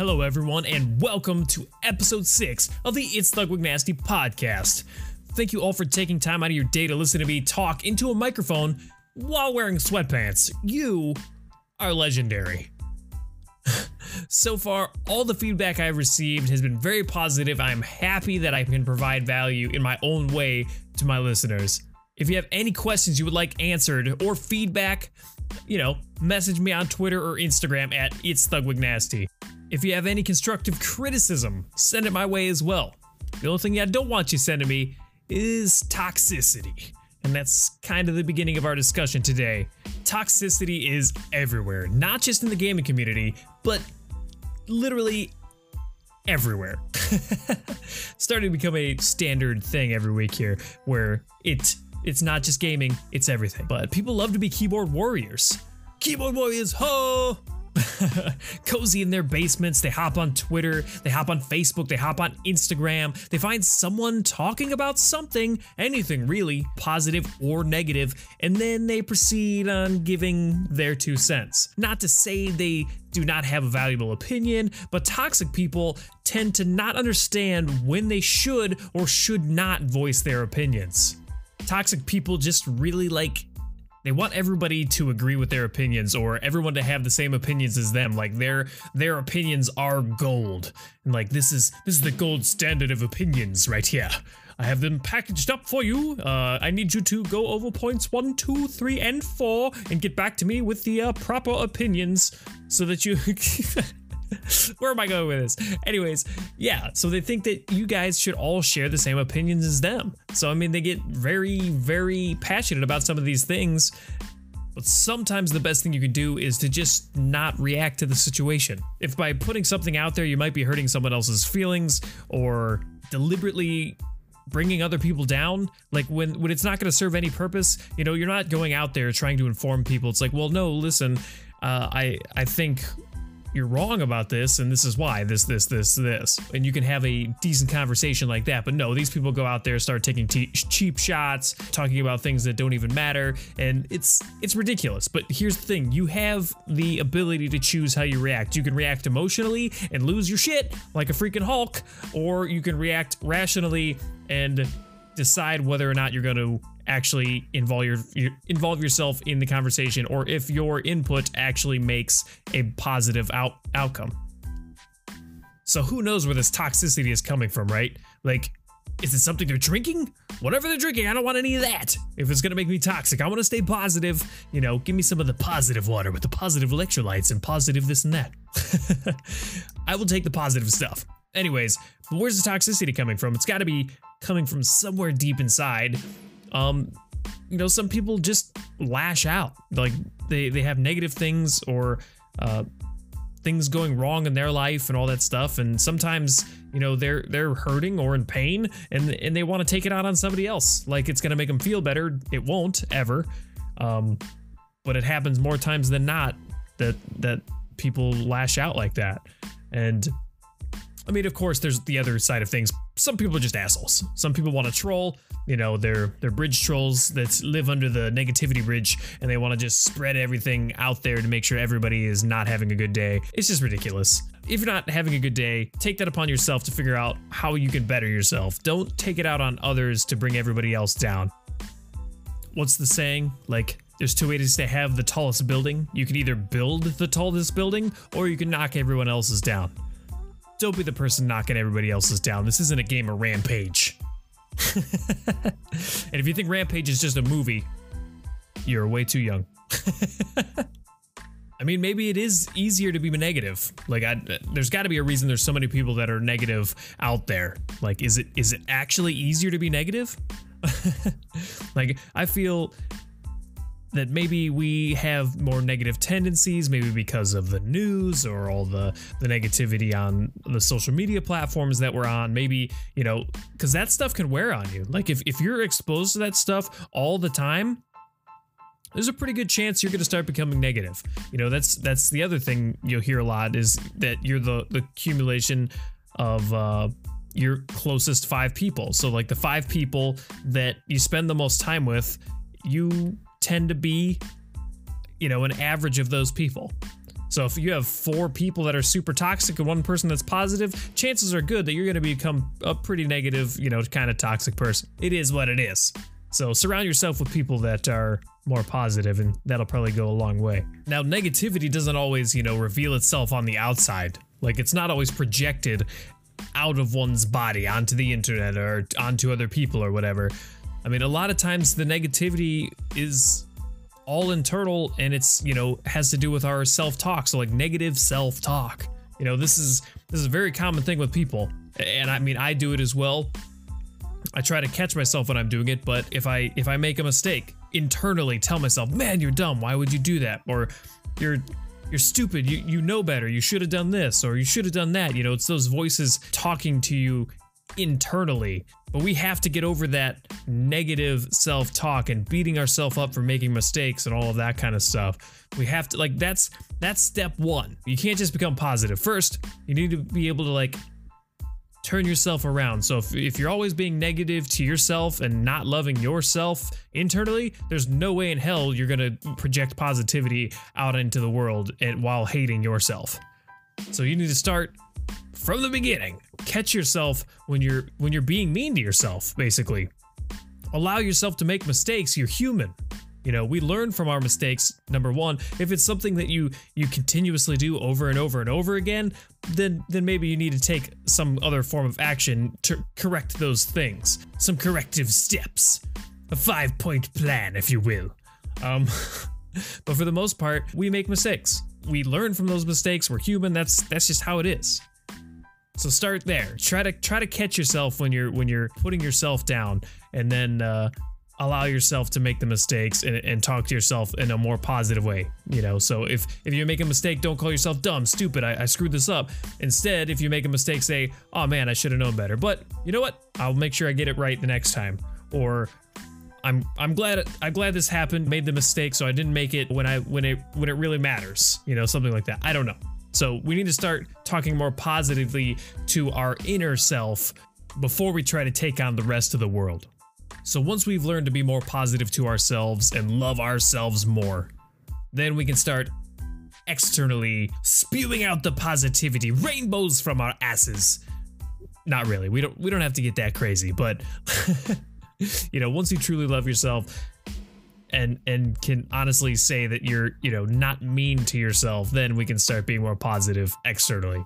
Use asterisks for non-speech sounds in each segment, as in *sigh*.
Hello, everyone, and welcome to episode 6 of the It's Thugwig Nasty podcast. Thank you all for taking time out of your day to listen to me talk into a microphone while wearing sweatpants. You are legendary. *laughs* so far, all the feedback I've received has been very positive. I'm happy that I can provide value in my own way to my listeners. If you have any questions you would like answered or feedback, you know, message me on Twitter or Instagram at It's Thugwig Nasty. If you have any constructive criticism, send it my way as well. The only thing I don't want you sending me is toxicity. And that's kind of the beginning of our discussion today. Toxicity is everywhere, not just in the gaming community, but literally everywhere. *laughs* Starting to become a standard thing every week here, where it it's not just gaming, it's everything. But people love to be keyboard warriors. Keyboard warriors, ho! *laughs* cozy in their basements. They hop on Twitter, they hop on Facebook, they hop on Instagram. They find someone talking about something, anything really, positive or negative, and then they proceed on giving their two cents. Not to say they do not have a valuable opinion, but toxic people tend to not understand when they should or should not voice their opinions. Toxic people just really like they want everybody to agree with their opinions or everyone to have the same opinions as them. Like their their opinions are gold. And like this is this is the gold standard of opinions right here. I have them packaged up for you. Uh, i need you to go over points one two three and four and get back to me with the uh, proper opinions so that you *laughs* *laughs* Where am I going with this? Anyways, yeah, so they think that you guys should all share the same opinions as them. So, I mean, they get very, very passionate about some of these things. But sometimes the best thing you can do is to just not react to the situation. If by putting something out there, you might be hurting someone else's feelings or deliberately bringing other people down like when when it's not going to serve any purpose you know you're not going out there trying to inform people it's like well no listen uh, i i think you're wrong about this and this is why this this this this. And you can have a decent conversation like that but no these people go out there start taking cheap shots talking about things that don't even matter and it's it's ridiculous. But here's the thing you have the ability to choose how you react. You can react emotionally and lose your shit like a freaking hulk or you can react rationally and decide whether or not you're going to actually involve your, your, involve yourself in the conversation or if your input actually makes a positive out outcome. So who knows where this toxicity is coming from, right? Like is it something they're drinking? Whatever they're drinking, I don't want any of that. If it's gonna make me toxic, I wanna stay positive. You know, give me some of the positive water with the positive electrolytes and positive this and that. *laughs* I will take the positive stuff. Anyways, but where's the toxicity coming from? It's gotta be coming from somewhere deep inside um, you know, some people just lash out. Like they they have negative things or uh, things going wrong in their life and all that stuff. And sometimes, you know, they're they're hurting or in pain, and and they want to take it out on somebody else. Like it's gonna make them feel better. It won't ever. Um, but it happens more times than not that that people lash out like that. And I mean, of course, there's the other side of things. Some people are just assholes. Some people want to troll. You know, they're they're bridge trolls that live under the negativity bridge, and they want to just spread everything out there to make sure everybody is not having a good day. It's just ridiculous. If you're not having a good day, take that upon yourself to figure out how you can better yourself. Don't take it out on others to bring everybody else down. What's the saying? Like, there's two ways to have the tallest building. You can either build the tallest building, or you can knock everyone else's down. Don't be the person knocking everybody else's down. This isn't a game of Rampage. *laughs* and if you think Rampage is just a movie, you're way too young. *laughs* I mean, maybe it is easier to be negative. Like, I, there's got to be a reason there's so many people that are negative out there. Like, is it is it actually easier to be negative? *laughs* like, I feel that maybe we have more negative tendencies, maybe because of the news or all the the negativity on the social media platforms that we're on. Maybe you know, because that stuff can wear on you. Like if if you're exposed to that stuff all the time, there's a pretty good chance you're going to start becoming negative. You know, that's that's the other thing you'll hear a lot is that you're the the accumulation of uh, your closest five people. So like the five people that you spend the most time with, you tend to be, you know, an average of those people. So if you have four people that are super toxic and one person that's positive, chances are good that you're going to become a pretty negative, you know, kind of toxic person. It is what it is. So surround yourself with people that are more positive and that'll probably go a long way. Now, negativity doesn't always, you know, reveal itself on the outside. Like it's not always projected out of one's body onto the internet or onto other people or whatever. I mean, a lot of times the negativity is all internal and it's, you know, has to do with our self-talk. So like negative self-talk. You know, this is this is a very common thing with people. And I mean, I do it as well. I try to catch myself when I'm doing it, but if I if I make a mistake, internally tell myself, "Man, you're dumb. Why would you do that?" or "You're you're stupid. You you know better. You should have done this or you should have done that." You know, it's those voices talking to you internally. But we have to get over that negative self-talk and beating ourselves up for making mistakes and all of that kind of stuff. We have to like that's that's step 1. You can't just become positive. First, you need to be able to like turn yourself around. So if, if you're always being negative to yourself and not loving yourself internally, there's no way in hell you're going to project positivity out into the world and while hating yourself. So you need to start from the beginning. Catch yourself when you're when you're being mean to yourself, basically. Allow yourself to make mistakes. You're human. You know, we learn from our mistakes. Number one, if it's something that you you continuously do over and over and over again, then then maybe you need to take some other form of action to correct those things. Some corrective steps, a five point plan, if you will. Um, *laughs* but for the most part, we make mistakes. We learn from those mistakes. We're human. That's that's just how it is. So start there. Try to try to catch yourself when you're when you're putting yourself down, and then uh, allow yourself to make the mistakes and, and, talk to yourself in a more positive way you know so if if you make a mistake don't call yourself dumb stupid I, I screwed this up instead if you make a mistake say oh man i should have known better but you know what i'll make sure i get it right the next time or i'm i'm glad i'm glad this happened made the mistake so i didn't make it when i when it when it really matters you know something like that i don't know so we need to start talking more positively to our inner self before we try to take on the rest of the world so once we've learned to be more positive to ourselves and love ourselves more, then we can start externally spewing out the positivity, rainbows from our asses. Not really. We don't we don't have to get that crazy, but *laughs* *laughs* you know, once you truly love yourself and and can honestly say that you're, you know, not mean to yourself, then we can start being more positive externally.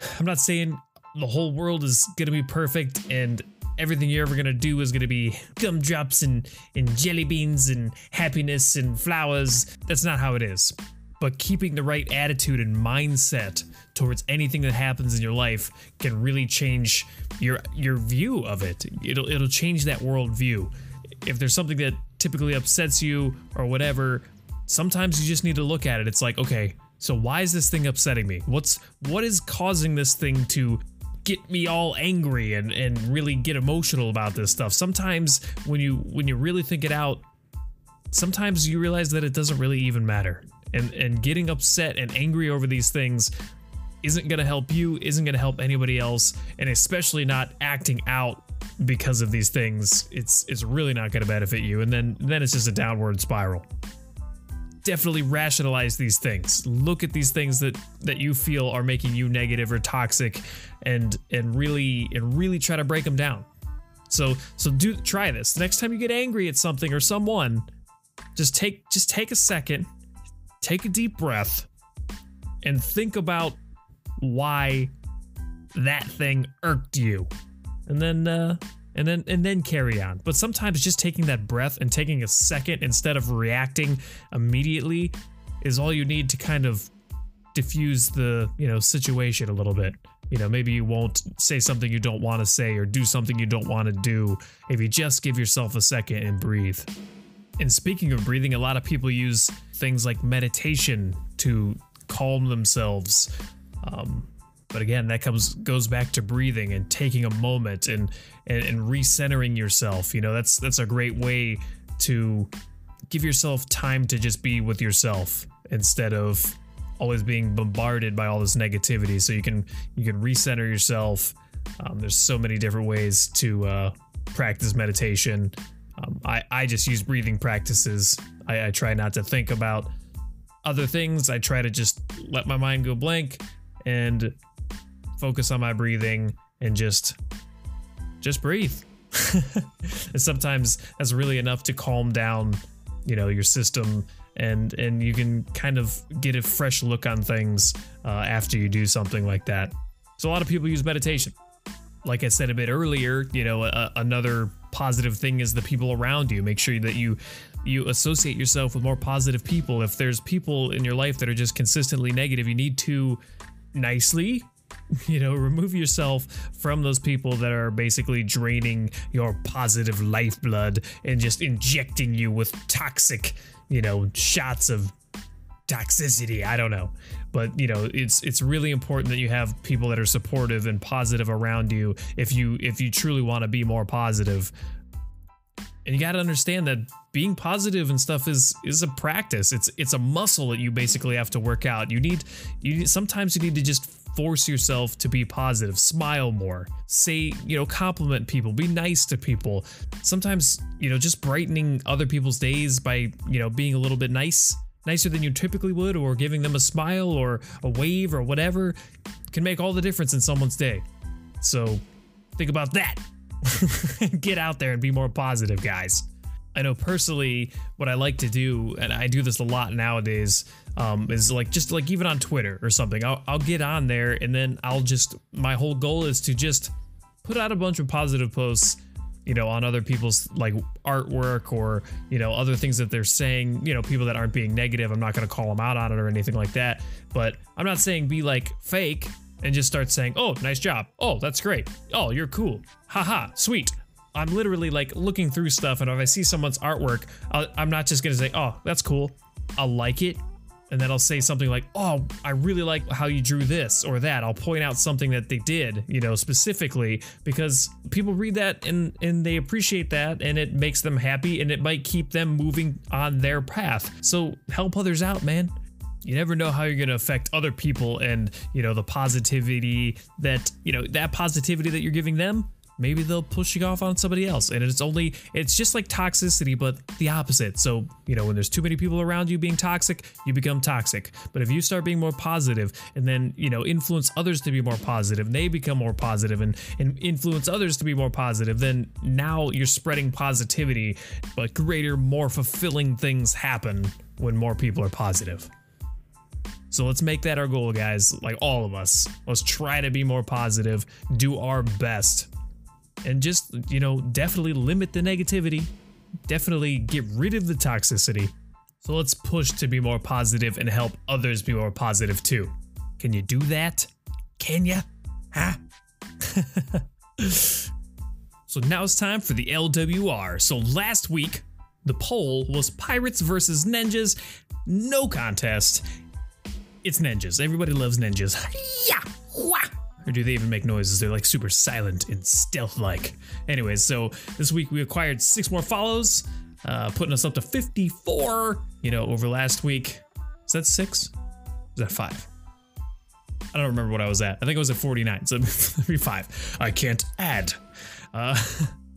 *sighs* I'm not saying the whole world is going to be perfect and everything you're ever gonna do is gonna be gumdrops and, and jelly beans and happiness and flowers. That's not how it is. But keeping the right attitude and mindset towards anything that happens in your life can really change your your view of it. It'll it'll change that worldview. If there's something that typically upsets you or whatever, sometimes you just need to look at it. It's like, okay, so why is this thing upsetting me? What's what is causing this thing to get me all angry and and really get emotional about this stuff. Sometimes when you when you really think it out, sometimes you realize that it doesn't really even matter. And and getting upset and angry over these things isn't going to help you, isn't going to help anybody else, and especially not acting out because of these things. It's it's really not going to benefit you and then then it's just a downward spiral definitely rationalize these things. Look at these things that that you feel are making you negative or toxic and and really and really try to break them down. So so do try this. Next time you get angry at something or someone, just take just take a second, take a deep breath and think about why that thing irked you. And then uh and then and then carry on. But sometimes just taking that breath and taking a second instead of reacting immediately is all you need to kind of diffuse the, you know, situation a little bit. You know, maybe you won't say something you don't want to say or do something you don't want to do if you just give yourself a second and breathe. And speaking of breathing, a lot of people use things like meditation to calm themselves. Um, but again, that comes goes back to breathing and taking a moment and, and and recentering yourself. You know, that's that's a great way to give yourself time to just be with yourself instead of always being bombarded by all this negativity. So you can you can recenter yourself. Um, there's so many different ways to uh, practice meditation. Um, I I just use breathing practices. I, I try not to think about other things, I try to just let my mind go blank and focus on my breathing and just just breathe. *laughs* and sometimes that's really enough to calm down, you know, your system and and you can kind of get a fresh look on things uh, after you do something like that. So a lot of people use meditation. Like I said a bit earlier, you know, a, another positive thing is the people around you. Make sure that you you associate yourself with more positive people. If there's people in your life that are just consistently negative, you need to nicely *laughs* you know remove yourself from those people that are basically draining your positive lifeblood and just injecting you with toxic you know shots of toxicity. I don't know. But you know it's it's really important that you have people that are supportive and positive around you if you if you truly want to be more positive. And you got to understand that being positive and stuff is is a practice. It's it's a muscle that you basically have to work out. You need you need, sometimes you need to just force yourself to be positive smile more say you know compliment people be nice to people. Sometimes you know just brightening other people's days by you know being a little bit nice nicer than you typically would or giving them a smile or a wave or whatever can make all the difference in someone's day so think about that *laughs* get out there and be more positive guys I know personally what I like to do, and I do this a lot nowadays, um, is like just like even on Twitter or something. I'll, I'll get on there and then I'll just, my whole goal is to just put out a bunch of positive posts you know on other people's like artwork or you know other things that they're saying you know people that aren't being negative i'm not going to call them out on it or anything like that. But i'm not saying be like fake and just start saying oh nice job. Oh that's great. Oh you're cool. Haha. Sweet. I'm literally like looking through stuff, and if I see someone's artwork, uh, i am not just gonna say, "Oh, that's cool," I'll like it, and then I'll say something like, "Oh, I really like how you drew this or that." I'll point out something that they did, you know, specifically because people read that and and they appreciate that, and it makes them happy, and it might keep them moving on their path. So help others out, man you never know how you're going to affect other people and you know the positivity that you know that positivity that you're giving them maybe they'll push you off on somebody else. And it's only, it's just like toxicity, but the opposite. So, you know, when there's too many people around you being toxic, you become toxic. But if you start being more positive and then, you know, influence others to be more positive, and they become more positive and, and influence others to be more positive, then now you're spreading positivity, but greater, more fulfilling things happen when more people are positive. So let's make that our goal, guys. Like all of us. Let's try to be more positive, do our best and just, you know, definitely limit the negativity, definitely get rid of the toxicity. So let's push to be more positive and help others be more positive too. Can you do that? Can ya? Huh? *laughs* so now it's time for the LWR. So last week, the poll was Pirates versus Ninjas. No contest. It's ninjas. Everybody loves ninjas. *laughs* Yeah. Or do they even make noises? They're like super silent and stealth like. Anyways, so this week we acquired six more follows, uh, putting us up to 54, you know, over last week. Is that six? Is that five? I don't remember what I was at. I think I was at 49, so *laughs* maybe five. I can't add. Uh,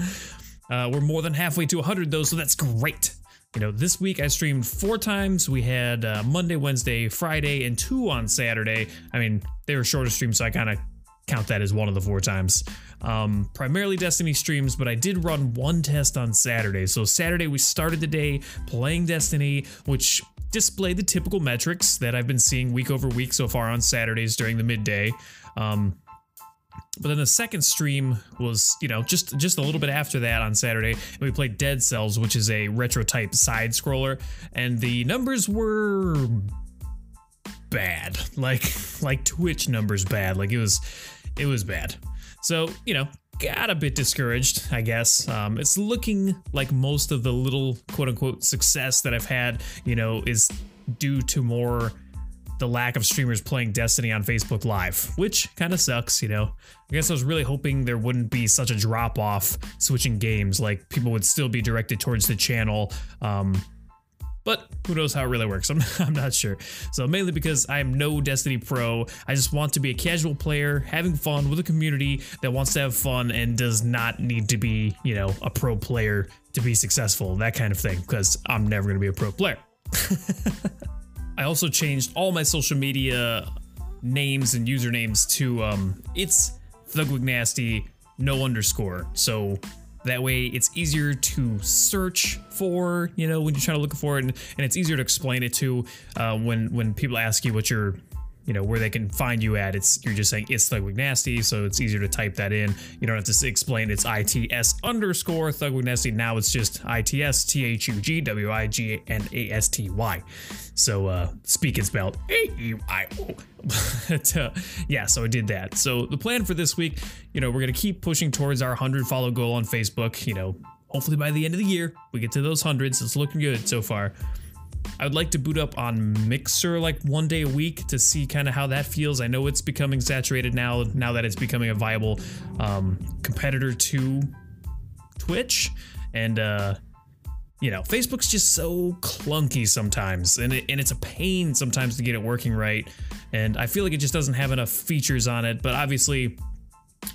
*laughs* uh, we're more than halfway to 100 though, so that's great. You know, this week I streamed four times. We had uh, Monday, Wednesday, Friday, and two on Saturday. I mean, they were shorter streams, so I kind of count that as one of the four times. Um, primarily Destiny streams, but I did run one test on Saturday. So Saturday we started the day playing Destiny, which displayed the typical metrics that I've been seeing week over week so far on Saturdays during the midday. Um, but then the second stream was, you know, just just a little bit after that on Saturday, and we played Dead Cells, which is a retro type side scroller, and the numbers were bad, like like Twitch numbers bad. Like it was it was bad. So, you know, got a bit discouraged, I guess. Um, it's looking like most of the little quote unquote success that I've had, you know, is due to more the lack of streamers playing Destiny on Facebook Live, which kind of sucks, you know. I guess I was really hoping there wouldn't be such a drop off switching games, like people would still be directed towards the channel. Um, but who knows how it really works? *laughs* I'm, I'm not sure. So mainly because I'm no Destiny pro, I just want to be a casual player, having fun with a community that wants to have fun and does not need to be, you know, a pro player to be successful, that kind of thing, because I'm never going to be a pro player. *laughs* I also changed all my social media names and usernames to um, it's Thugwig Nasty, no underscore. So that way it's easier to search for, you know, when you're trying to look for it, and, and it's easier to explain it to uh, when when people ask you what your you know where they can find you at. It's you're just saying it's thugwig nasty so it's easier to type that in. You don't have to explain. It's its underscore thugwig nasty. Now it's just its t-h-u-g w-i-g-n-a-s-t-y so uh speak and spelled a-u-i-o *laughs* but, uh, yeah so i did that. So the plan for this week you know we're gonna keep pushing towards our 100 follow goal on facebook. You know hopefully by the end of the year we get to those hundreds. It's looking good so far I would like to boot up on Mixer like one day a week to see kind of how that feels. I know it's becoming saturated now, now that it's becoming a viable um, competitor to Twitch. And, uh, you know, Facebook's just so clunky sometimes, and, it, and it's a pain sometimes to get it working right. And I feel like it just doesn't have enough features on it, but obviously,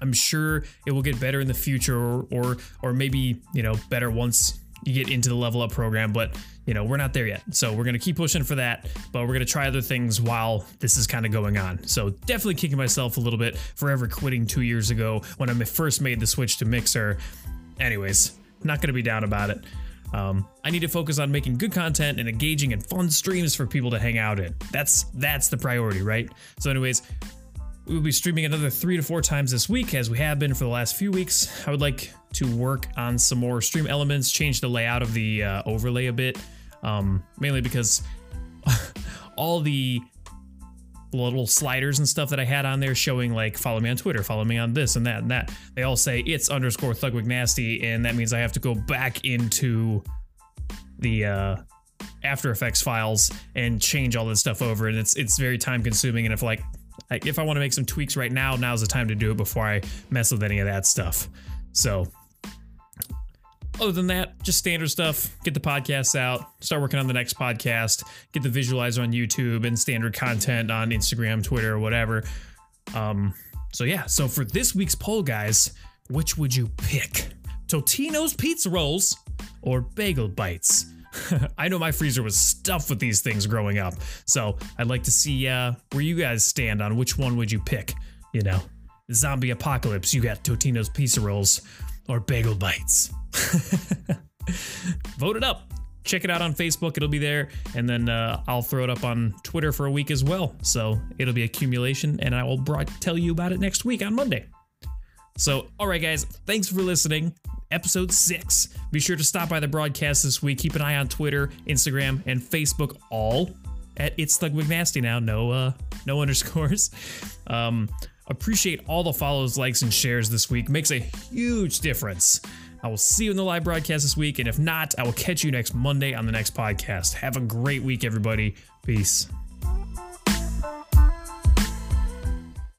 I'm sure it will get better in the future, or, or, or maybe, you know, better once you get into the level up program, but you know, we're not there yet. So we're going to keep pushing for that, but we're going to try other things while this is kind of going on. So definitely kicking myself a little bit for ever quitting two years ago when I first made the switch to Mixer. Anyways, not going to be down about it. Um, I need to focus on making good content and engaging in fun streams for people to hang out in. That's that's the priority, right? So, anyways, we will be streaming another three to four times this week, as we have been for the last few weeks. I would like to work on some more stream elements, change the layout of the uh, overlay a bit, um, mainly because *laughs* all the little sliders and stuff that I had on there showing like follow me on Twitter, follow me on this and that and that. They all say it's underscore Thugwig Nasty, and that means I have to go back into the uh, After Effects files and change all this stuff over, and it's it's very time consuming. And if like if I want to make some tweaks right now, now's the time to do it before I mess with any of that stuff. So, other than that, just standard stuff. Get the podcasts out, start working on the next podcast, get the visualizer on YouTube and standard content on Instagram, Twitter, whatever. Um, so yeah, so for this week's poll, guys, which would you pick? Totino's pizza rolls or bagel bites? *laughs* I know my freezer was stuffed with these things growing up, so I'd like to see uh, where you guys stand on which one would you pick. You know, zombie apocalypse, you got Totino's pizza rolls or bagel bites. *laughs* Vote it up. Check it out on Facebook. It'll be there. And then uh, I'll throw it up on Twitter for a week as well. So it'll be accumulation, and I will tell you about it next week on Monday. So, all right, guys, thanks for listening. Episode six. Be sure to stop by the broadcast this week. Keep an eye on Twitter, Instagram, and Facebook, all at It's Thugwig Nasty now. No, uh, no *laughs* underscores. Um, appreciate all the follows, likes, and shares this week. Makes a huge difference. I will see you in the live broadcast this week, and if not, I will catch you next Monday on the next podcast. Have a great week, everybody. Peace.